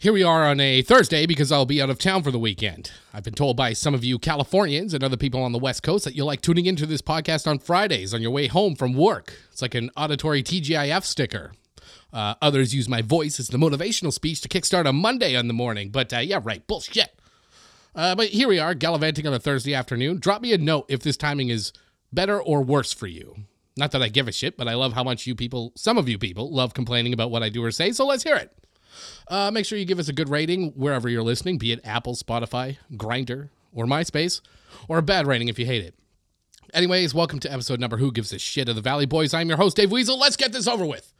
Here we are on a Thursday because I'll be out of town for the weekend. I've been told by some of you Californians and other people on the West Coast that you like tuning into this podcast on Fridays on your way home from work. It's like an auditory TGIF sticker. Uh, others use my voice as the motivational speech to kickstart a Monday on the morning, but uh, yeah, right, bullshit. Uh, but here we are, gallivanting on a Thursday afternoon. Drop me a note if this timing is better or worse for you. Not that I give a shit, but I love how much you people, some of you people, love complaining about what I do or say, so let's hear it. Uh, make sure you give us a good rating wherever you're listening, be it Apple, Spotify, Grindr, or MySpace, or a bad rating if you hate it. Anyways, welcome to episode number Who Gives a Shit of the Valley Boys. I'm your host, Dave Weasel. Let's get this over with.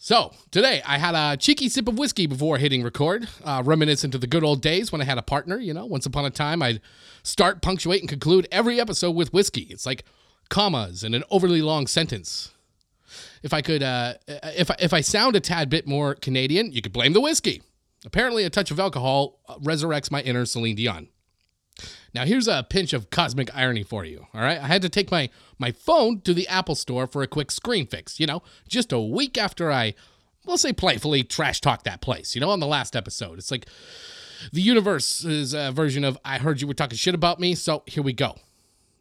So, today I had a cheeky sip of whiskey before hitting record, uh, reminiscent of the good old days when I had a partner. You know, once upon a time, I'd start, punctuate, and conclude every episode with whiskey. It's like commas in an overly long sentence. If I could, uh, if if I sound a tad bit more Canadian, you could blame the whiskey. Apparently, a touch of alcohol uh, resurrects my inner Celine Dion. Now, here's a pinch of cosmic irony for you. All right, I had to take my my phone to the Apple Store for a quick screen fix. You know, just a week after I, we'll say, playfully trash talked that place. You know, on the last episode, it's like the universe is a version of "I heard you were talking shit about me," so here we go.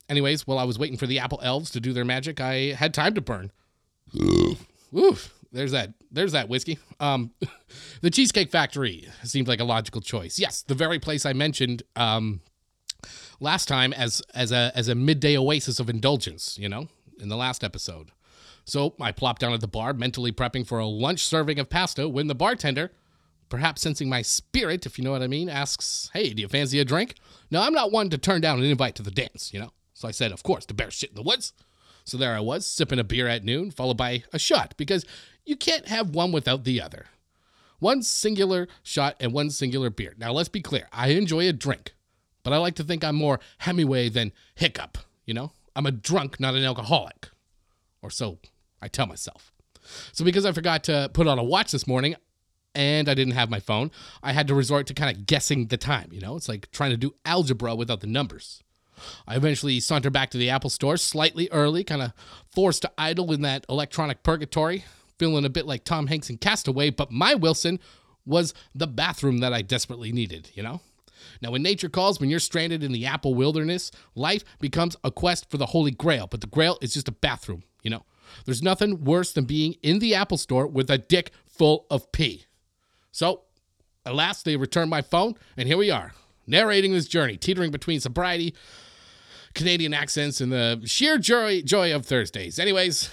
Anyways, while I was waiting for the Apple elves to do their magic, I had time to burn. Oof. There's that. There's that whiskey. Um, the Cheesecake Factory seemed like a logical choice. Yes, the very place I mentioned um, last time as as a as a midday oasis of indulgence. You know, in the last episode. So I plopped down at the bar, mentally prepping for a lunch serving of pasta. When the bartender, perhaps sensing my spirit, if you know what I mean, asks, "Hey, do you fancy a drink?" Now I'm not one to turn down an invite to the dance. You know, so I said, "Of course, to bear shit in the woods." So there I was, sipping a beer at noon, followed by a shot, because you can't have one without the other. One singular shot and one singular beer. Now, let's be clear I enjoy a drink, but I like to think I'm more Hemingway than Hiccup, you know? I'm a drunk, not an alcoholic. Or so I tell myself. So, because I forgot to put on a watch this morning, and I didn't have my phone, I had to resort to kind of guessing the time. You know, it's like trying to do algebra without the numbers. I eventually saunter back to the Apple store slightly early, kind of forced to idle in that electronic purgatory, feeling a bit like Tom Hanks in Castaway, but my Wilson was the bathroom that I desperately needed, you know? Now, when nature calls, when you're stranded in the Apple wilderness, life becomes a quest for the Holy Grail, but the Grail is just a bathroom, you know? There's nothing worse than being in the Apple store with a dick full of pee. So, at last, they returned my phone, and here we are, narrating this journey, teetering between sobriety, Canadian accents and the sheer joy joy of Thursdays. Anyways,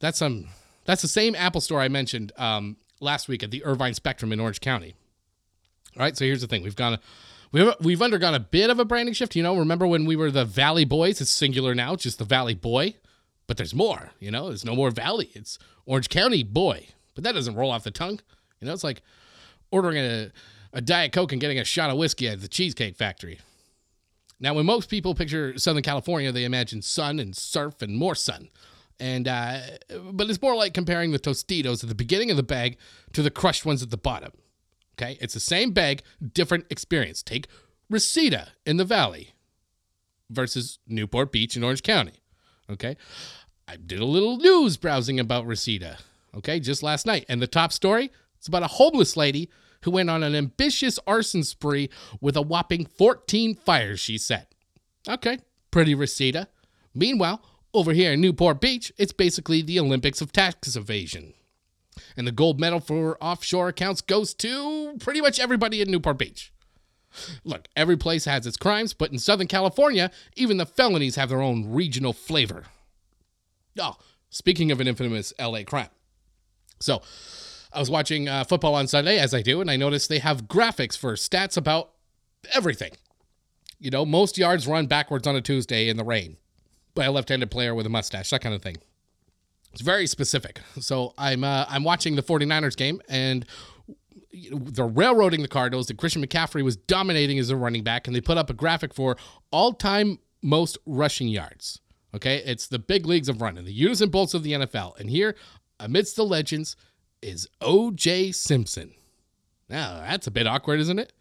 that's um that's the same Apple store I mentioned um, last week at the Irvine Spectrum in Orange County. All right, so here's the thing: we've gone, we've we've undergone a bit of a branding shift. You know, remember when we were the Valley Boys? It's singular now, just the Valley Boy. But there's more. You know, there's no more Valley. It's Orange County Boy. But that doesn't roll off the tongue. You know, it's like ordering a a diet coke and getting a shot of whiskey at the Cheesecake Factory. Now, when most people picture Southern California, they imagine sun and surf and more sun. And uh, but it's more like comparing the Tostitos at the beginning of the bag to the crushed ones at the bottom. Okay, it's the same bag, different experience. Take Reseda in the Valley versus Newport Beach in Orange County. Okay, I did a little news browsing about Reseda. Okay, just last night, and the top story it's about a homeless lady who went on an ambitious arson spree with a whopping 14 fires she set. Okay, pretty Reseda. Meanwhile, over here in Newport Beach, it's basically the Olympics of tax evasion. And the gold medal for offshore accounts goes to pretty much everybody in Newport Beach. Look, every place has its crimes, but in Southern California, even the felonies have their own regional flavor. Oh, speaking of an infamous LA crime. So, I was watching uh, football on Sunday, as I do, and I noticed they have graphics for stats about everything. You know, most yards run backwards on a Tuesday in the rain by a left-handed player with a mustache, that kind of thing. It's very specific. So I'm uh, I'm watching the 49ers game, and they're railroading the Cardinals. And Christian McCaffrey was dominating as a running back, and they put up a graphic for all-time most rushing yards. Okay, it's the big leagues of running, the Usain Bolts of the NFL, and here, amidst the legends, is O.J. Simpson. Now, that's a bit awkward, isn't it?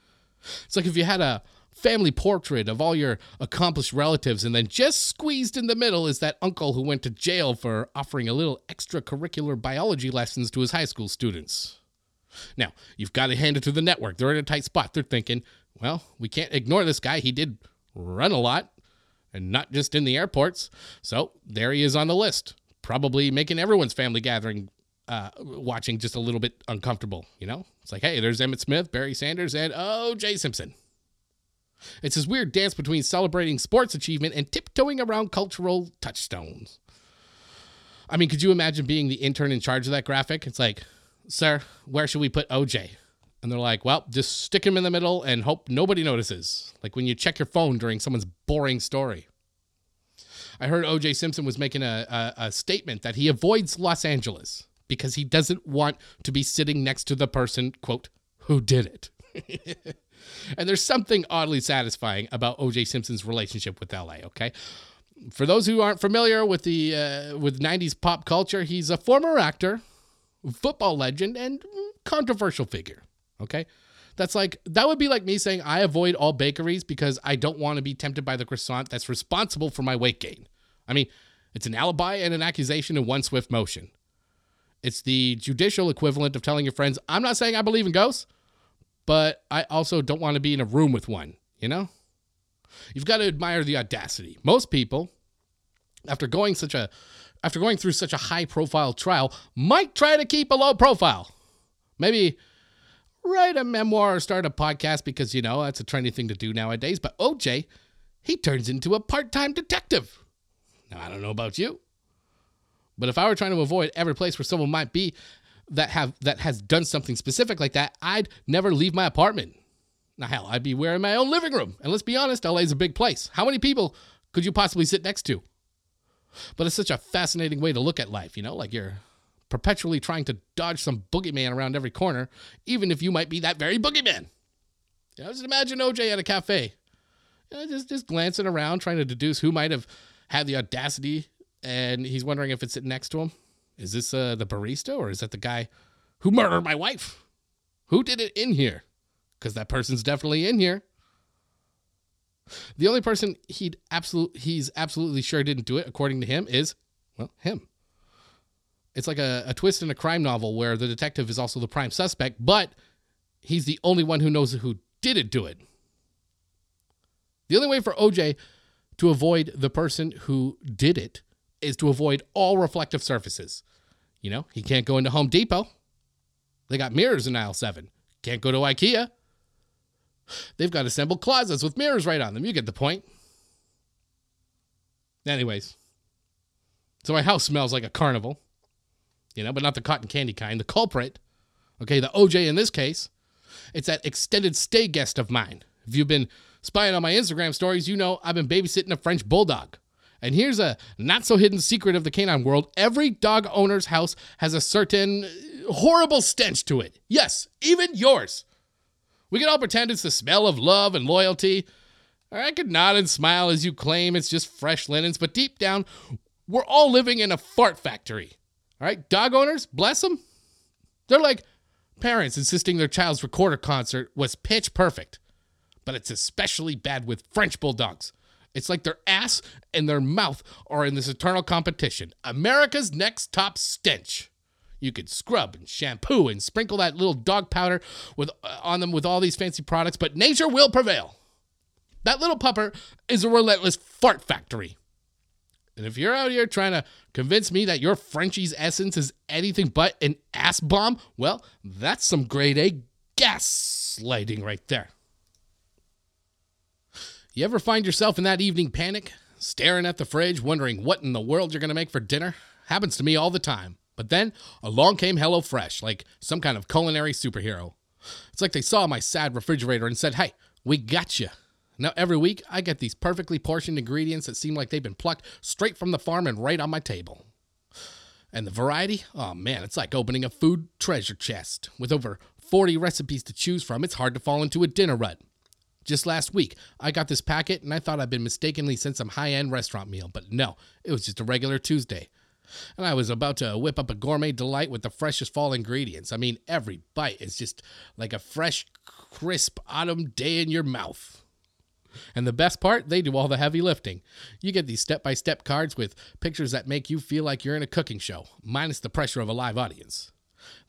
It's like if you had a family portrait of all your accomplished relatives, and then just squeezed in the middle is that uncle who went to jail for offering a little extracurricular biology lessons to his high school students. Now, you've got to hand it to the network. They're in a tight spot. They're thinking, well, we can't ignore this guy. He did run a lot and not just in the airports. So there he is on the list, probably making everyone's family gathering uh, watching just a little bit uncomfortable. You know, it's like, hey, there's Emmitt Smith, Barry Sanders, and oh, Jay Simpson. It's this weird dance between celebrating sports achievement and tiptoeing around cultural touchstones. I mean, could you imagine being the intern in charge of that graphic? It's like, sir, where should we put OJ? And they're like, well, just stick him in the middle and hope nobody notices. Like when you check your phone during someone's boring story. I heard OJ Simpson was making a, a, a statement that he avoids Los Angeles because he doesn't want to be sitting next to the person, quote, who did it. and there's something oddly satisfying about OJ Simpson's relationship with LA, okay? For those who aren't familiar with the uh, with 90s pop culture, he's a former actor, football legend, and controversial figure. Okay. That's like, that would be like me saying I avoid all bakeries because I don't want to be tempted by the croissant that's responsible for my weight gain. I mean, it's an alibi and an accusation in one swift motion. It's the judicial equivalent of telling your friends, I'm not saying I believe in ghosts, but I also don't want to be in a room with one, you know? You've got to admire the audacity. Most people, after going such a after going through such a high profile trial, might try to keep a low profile. Maybe write a memoir or start a podcast because, you know, that's a trendy thing to do nowadays. But OJ, he turns into a part time detective. Now, I don't know about you, but if I were trying to avoid every place where someone might be that have that has done something specific like that, I'd never leave my apartment. Now, hell, I'd be wearing my own living room. And let's be honest, LA's a big place. How many people could you possibly sit next to? But it's such a fascinating way to look at life, you know, like you're perpetually trying to dodge some boogeyman around every corner, even if you might be that very boogeyman. You know, just imagine OJ at a cafe, you know, just just glancing around, trying to deduce who might have had the audacity, and he's wondering if it's sitting next to him. Is this uh, the barista, or is that the guy who murdered my wife? Who did it in here? Because that person's definitely in here. The only person he'd absolute he's absolutely sure didn't do it, according to him, is well him. It's like a, a twist in a crime novel where the detective is also the prime suspect, but he's the only one who knows who didn't do it. The only way for OJ to avoid the person who did it is to avoid all reflective surfaces. You know, he can't go into Home Depot. They got mirrors in aisle 7. Can't go to IKEA. They've got assembled closets with mirrors right on them. You get the point. Anyways, so my house smells like a carnival you know, but not the cotton candy kind. The culprit, okay, the OJ in this case, it's that extended stay guest of mine. If you've been spying on my Instagram stories, you know I've been babysitting a French bulldog. And here's a not so hidden secret of the canine world every dog owner's house has a certain horrible stench to it. Yes, even yours. We can all pretend it's the smell of love and loyalty. Or I could nod and smile as you claim it's just fresh linens, but deep down, we're all living in a fart factory. All right, dog owners, bless them. They're like parents insisting their child's recorder concert was pitch perfect, but it's especially bad with French bulldogs. It's like their ass and their mouth are in this eternal competition. America's next top stench. You could scrub and shampoo and sprinkle that little dog powder with uh, on them with all these fancy products, but nature will prevail. That little pupper is a relentless fart factory. And if you're out here trying to convince me that your Frenchie's essence is anything but an ass bomb, well, that's some grade A gaslighting right there. You ever find yourself in that evening panic, staring at the fridge, wondering what in the world you're going to make for dinner? Happens to me all the time. But then along came HelloFresh, like some kind of culinary superhero. It's like they saw my sad refrigerator and said, Hey, we got you. Now, every week, I get these perfectly portioned ingredients that seem like they've been plucked straight from the farm and right on my table. And the variety? Oh man, it's like opening a food treasure chest. With over 40 recipes to choose from, it's hard to fall into a dinner rut. Just last week, I got this packet and I thought I'd been mistakenly sent some high end restaurant meal, but no, it was just a regular Tuesday. And I was about to whip up a gourmet delight with the freshest fall ingredients. I mean, every bite is just like a fresh, crisp autumn day in your mouth. And the best part, they do all the heavy lifting. You get these step by step cards with pictures that make you feel like you're in a cooking show, minus the pressure of a live audience.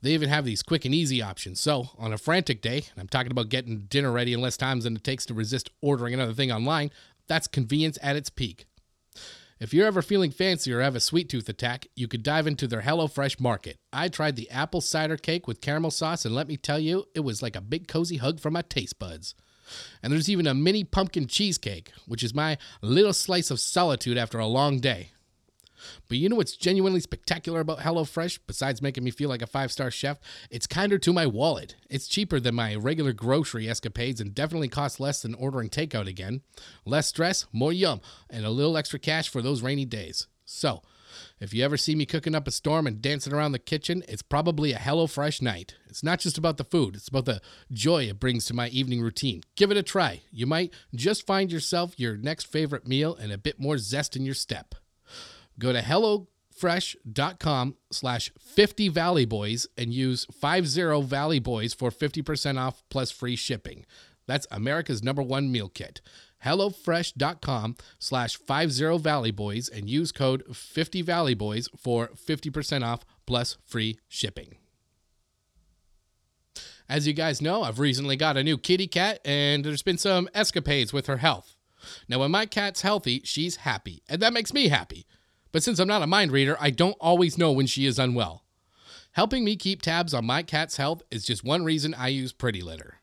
They even have these quick and easy options. So, on a frantic day, and I'm talking about getting dinner ready in less time than it takes to resist ordering another thing online, that's convenience at its peak. If you're ever feeling fancy or have a sweet tooth attack, you could dive into their HelloFresh market. I tried the apple cider cake with caramel sauce, and let me tell you, it was like a big cozy hug for my taste buds. And there's even a mini pumpkin cheesecake, which is my little slice of solitude after a long day. But you know what's genuinely spectacular about HelloFresh, besides making me feel like a five star chef? It's kinder to my wallet. It's cheaper than my regular grocery escapades and definitely costs less than ordering takeout again. Less stress, more yum, and a little extra cash for those rainy days. So, if you ever see me cooking up a storm and dancing around the kitchen, it's probably a HelloFresh night. It's not just about the food, it's about the joy it brings to my evening routine. Give it a try. You might just find yourself your next favorite meal and a bit more zest in your step. Go to HelloFresh.com slash 50 Valley Boys and use 50 Valley Boys for 50% off plus free shipping. That's America's number one meal kit. HelloFresh.com slash 50 Valley Boys and use code 50 Valley Boys for 50% off plus free shipping. As you guys know, I've recently got a new kitty cat and there's been some escapades with her health. Now, when my cat's healthy, she's happy, and that makes me happy. But since I'm not a mind reader, I don't always know when she is unwell. Helping me keep tabs on my cat's health is just one reason I use Pretty Litter.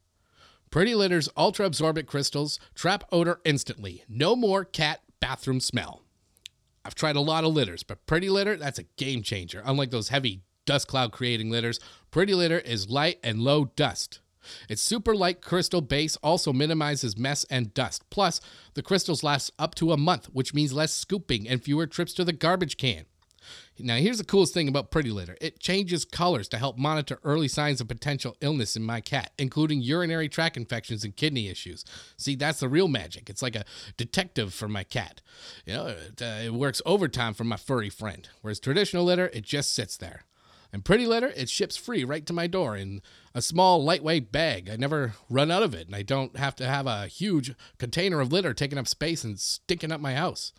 Pretty Litter's ultra absorbent crystals trap odor instantly. No more cat bathroom smell. I've tried a lot of litters, but Pretty Litter, that's a game changer. Unlike those heavy dust cloud creating litters, Pretty Litter is light and low dust. Its super light crystal base also minimizes mess and dust. Plus, the crystals last up to a month, which means less scooping and fewer trips to the garbage can. Now, here's the coolest thing about Pretty Litter it changes colors to help monitor early signs of potential illness in my cat, including urinary tract infections and kidney issues. See, that's the real magic. It's like a detective for my cat. You know, it, uh, it works overtime for my furry friend. Whereas traditional litter, it just sits there. And Pretty Litter, it ships free right to my door in a small, lightweight bag. I never run out of it, and I don't have to have a huge container of litter taking up space and stinking up my house.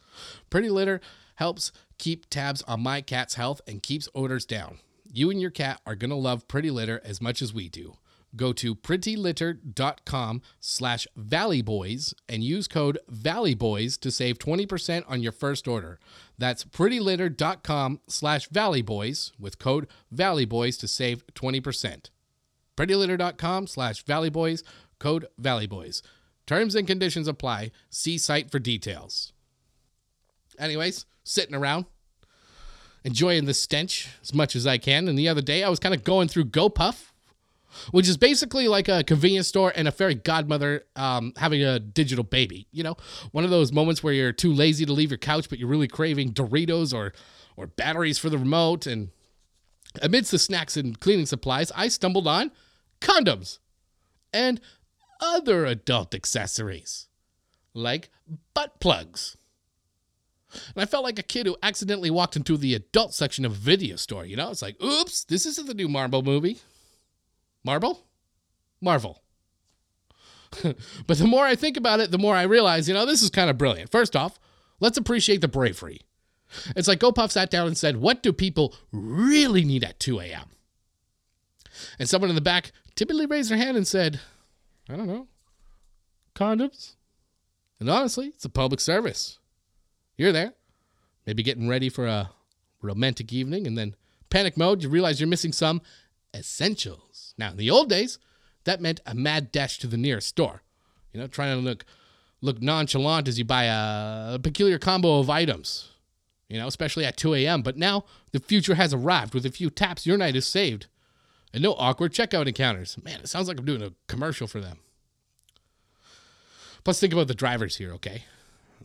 Pretty Litter helps keep tabs on my cat's health and keeps odors down. You and your cat are going to love Pretty Litter as much as we do. Go to prettylitter.com slash valleyboys and use code valleyboys to save 20% on your first order. That's prettylitter.com slash valleyboys with code valleyboys to save 20%. prettylitter.com slash valleyboys, code valleyboys. Terms and conditions apply. See site for details. Anyways, sitting around, enjoying the stench as much as I can. And the other day, I was kind of going through GoPuff which is basically like a convenience store and a fairy godmother um, having a digital baby. You know, one of those moments where you're too lazy to leave your couch, but you're really craving Doritos or or batteries for the remote. And amidst the snacks and cleaning supplies, I stumbled on condoms and other adult accessories like butt plugs. And I felt like a kid who accidentally walked into the adult section of a video store. You know, it's like, oops, this isn't the new Marvel movie. Marvel? Marvel. but the more I think about it, the more I realize, you know, this is kind of brilliant. First off, let's appreciate the bravery. It's like GoPuff sat down and said, What do people really need at 2 a.m.? And someone in the back timidly raised their hand and said, I don't know, condoms. And honestly, it's a public service. You're there, maybe getting ready for a romantic evening, and then panic mode, you realize you're missing some essentials. Now, in the old days, that meant a mad dash to the nearest store. You know, trying to look look nonchalant as you buy a, a peculiar combo of items. You know, especially at 2 a.m. But now the future has arrived. With a few taps, your night is saved. And no awkward checkout encounters. Man, it sounds like I'm doing a commercial for them. Plus, think about the drivers here, okay?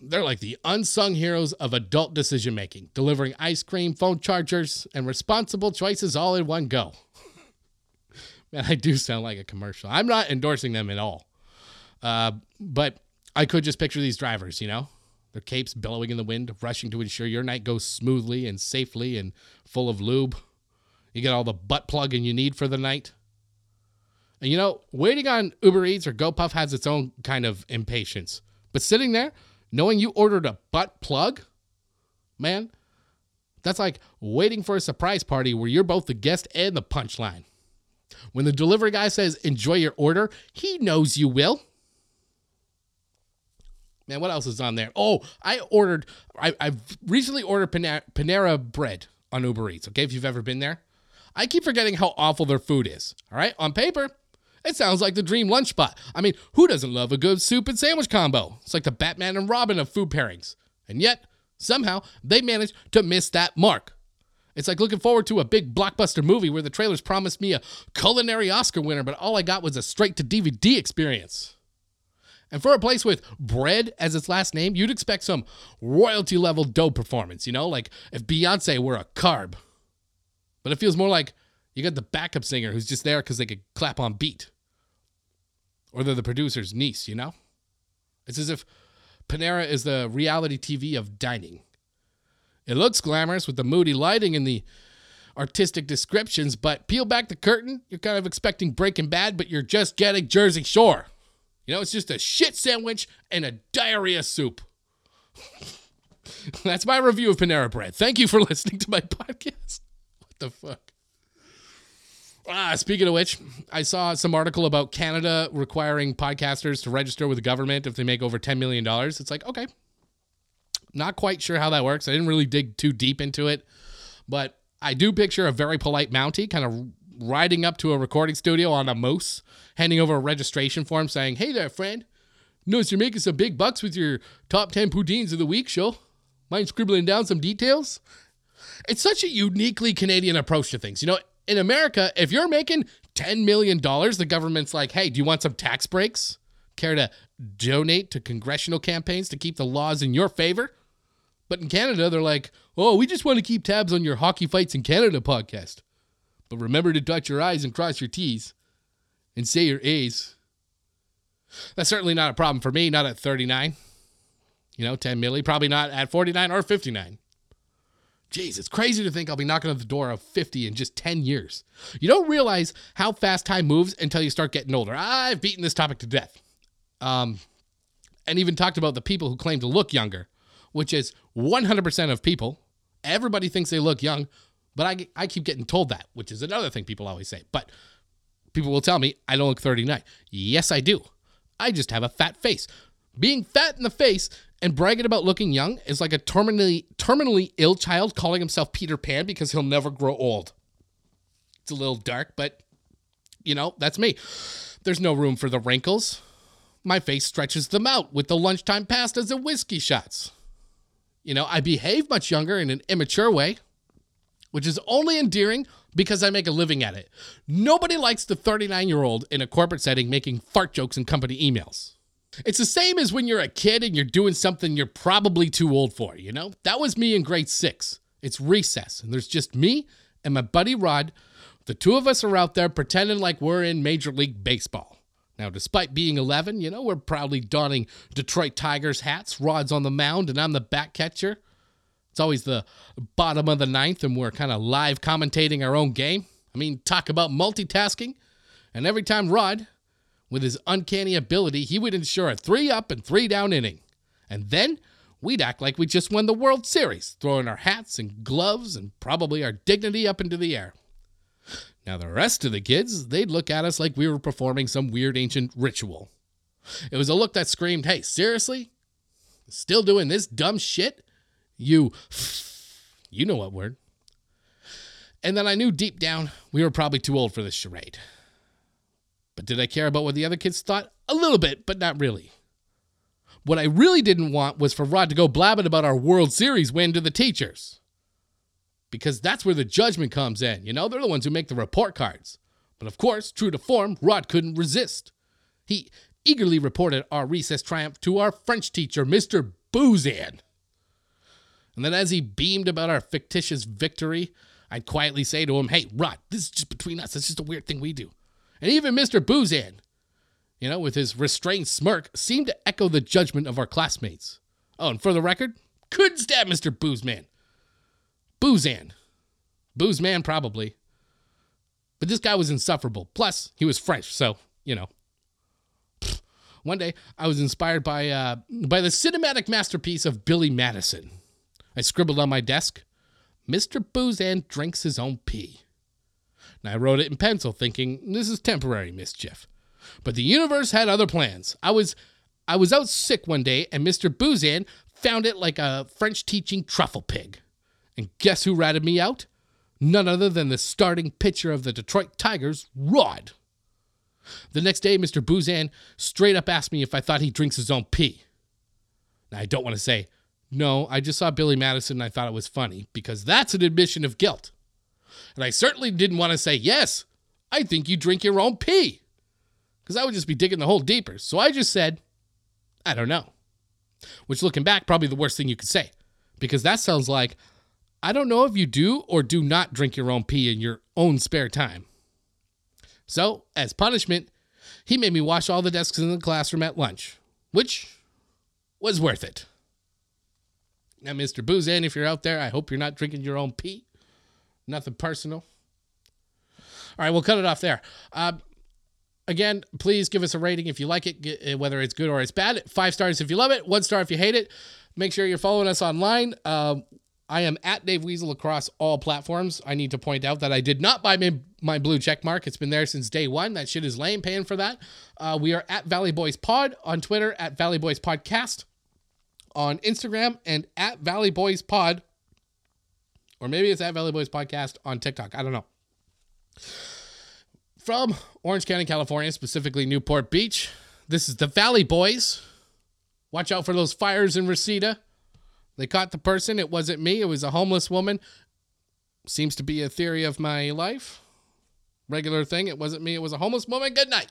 They're like the unsung heroes of adult decision making, delivering ice cream, phone chargers, and responsible choices all in one go. Man, I do sound like a commercial. I'm not endorsing them at all. Uh, but I could just picture these drivers, you know, their capes billowing in the wind, rushing to ensure your night goes smoothly and safely and full of lube. You get all the butt plugging you need for the night. And you know, waiting on Uber Eats or GoPuff has its own kind of impatience. But sitting there, knowing you ordered a butt plug, man, That's like waiting for a surprise party where you're both the guest and the punchline. When the delivery guy says, enjoy your order, he knows you will. Man, what else is on there? Oh, I ordered, I, I've recently ordered Panera, Panera bread on Uber Eats, okay, if you've ever been there. I keep forgetting how awful their food is, all right? On paper, it sounds like the dream lunch spot. I mean, who doesn't love a good soup and sandwich combo? It's like the Batman and Robin of food pairings. And yet, somehow, they managed to miss that mark. It's like looking forward to a big blockbuster movie where the trailers promised me a culinary Oscar winner, but all I got was a straight to DVD experience. And for a place with bread as its last name, you'd expect some royalty level dough performance, you know, like if Beyonce were a carb. But it feels more like you got the backup singer who's just there because they could clap on beat. Or they're the producer's niece, you know? It's as if Panera is the reality TV of dining. It looks glamorous with the moody lighting and the artistic descriptions, but peel back the curtain, you're kind of expecting Breaking Bad, but you're just getting Jersey Shore. You know, it's just a shit sandwich and a diarrhea soup. That's my review of Panera Bread. Thank you for listening to my podcast. The fuck? Ah, speaking of which, I saw some article about Canada requiring podcasters to register with the government if they make over $10 million. It's like, okay. Not quite sure how that works. I didn't really dig too deep into it, but I do picture a very polite Mountie kind of riding up to a recording studio on a moose, handing over a registration form saying, Hey there, friend. Notice you're making some big bucks with your top 10 poutines of the week show. Mind scribbling down some details? It's such a uniquely Canadian approach to things. You know, in America, if you're making $10 million, the government's like, hey, do you want some tax breaks? Care to donate to congressional campaigns to keep the laws in your favor? But in Canada, they're like, oh, we just want to keep tabs on your Hockey Fights in Canada podcast. But remember to dot your I's and cross your T's and say your A's. That's certainly not a problem for me, not at 39. You know, 10 milli, probably not at 49 or 59. Jeez, it's crazy to think I'll be knocking on the door of 50 in just 10 years. You don't realize how fast time moves until you start getting older. I've beaten this topic to death. Um, and even talked about the people who claim to look younger, which is 100% of people. Everybody thinks they look young, but I, I keep getting told that, which is another thing people always say. But people will tell me I don't look 39. Yes, I do. I just have a fat face. Being fat in the face and bragging about looking young is like a terminally terminally ill child calling himself Peter Pan because he'll never grow old. It's a little dark, but you know, that's me. There's no room for the wrinkles. My face stretches them out with the lunchtime pastas and whiskey shots. You know, I behave much younger in an immature way, which is only endearing because I make a living at it. Nobody likes the 39 year old in a corporate setting making fart jokes in company emails. It's the same as when you're a kid and you're doing something you're probably too old for, you know? That was me in grade six. It's recess, and there's just me and my buddy Rod. The two of us are out there pretending like we're in Major League Baseball. Now, despite being 11, you know, we're proudly donning Detroit Tigers hats. Rod's on the mound, and I'm the back catcher. It's always the bottom of the ninth, and we're kind of live commentating our own game. I mean, talk about multitasking. And every time Rod, with his uncanny ability, he would ensure a three up and three down inning. And then we'd act like we just won the World Series, throwing our hats and gloves and probably our dignity up into the air. Now, the rest of the kids, they'd look at us like we were performing some weird ancient ritual. It was a look that screamed, Hey, seriously? Still doing this dumb shit? You, you know what word. And then I knew deep down we were probably too old for this charade. But did I care about what the other kids thought? A little bit, but not really. What I really didn't want was for Rod to go blabbing about our World Series win to the teachers. Because that's where the judgment comes in. You know, they're the ones who make the report cards. But of course, true to form, Rod couldn't resist. He eagerly reported our recess triumph to our French teacher, Mr. Boozan. And then as he beamed about our fictitious victory, I'd quietly say to him, Hey, Rod, this is just between us. It's just a weird thing we do. And even Mr. Boozan, you know, with his restrained smirk, seemed to echo the judgment of our classmates. Oh, and for the record, couldn't stand Mr. Boozman. Boozan. Boozman, probably. But this guy was insufferable. Plus, he was French, so, you know. One day, I was inspired by, uh, by the cinematic masterpiece of Billy Madison. I scribbled on my desk, Mr. Boozan drinks his own pee. And I wrote it in pencil, thinking this is temporary mischief. But the universe had other plans. I was I was out sick one day, and Mr. Boozan found it like a French teaching truffle pig. And guess who ratted me out? None other than the starting pitcher of the Detroit Tigers, Rod. The next day, Mr. Boozan straight up asked me if I thought he drinks his own pee. Now, I don't want to say, no, I just saw Billy Madison and I thought it was funny, because that's an admission of guilt. And I certainly didn't want to say, yes, I think you drink your own pee, because I would just be digging the hole deeper. So I just said, I don't know. Which, looking back, probably the worst thing you could say, because that sounds like, I don't know if you do or do not drink your own pee in your own spare time. So, as punishment, he made me wash all the desks in the classroom at lunch, which was worth it. Now, Mr. Boozan, if you're out there, I hope you're not drinking your own pee. Nothing personal. All right, we'll cut it off there. Uh, again, please give us a rating if you like it, uh, whether it's good or it's bad. Five stars if you love it, one star if you hate it. Make sure you're following us online. Uh, I am at Dave Weasel across all platforms. I need to point out that I did not buy my, my blue check mark. It's been there since day one. That shit is lame paying for that. Uh, we are at Valley Boys Pod on Twitter, at Valley Boys Podcast on Instagram, and at Valley Boys Pod. Or maybe it's at Valley Boys Podcast on TikTok. I don't know. From Orange County, California, specifically Newport Beach, this is the Valley Boys. Watch out for those fires in Reseda. They caught the person. It wasn't me. It was a homeless woman. Seems to be a theory of my life. Regular thing. It wasn't me. It was a homeless woman. Good night.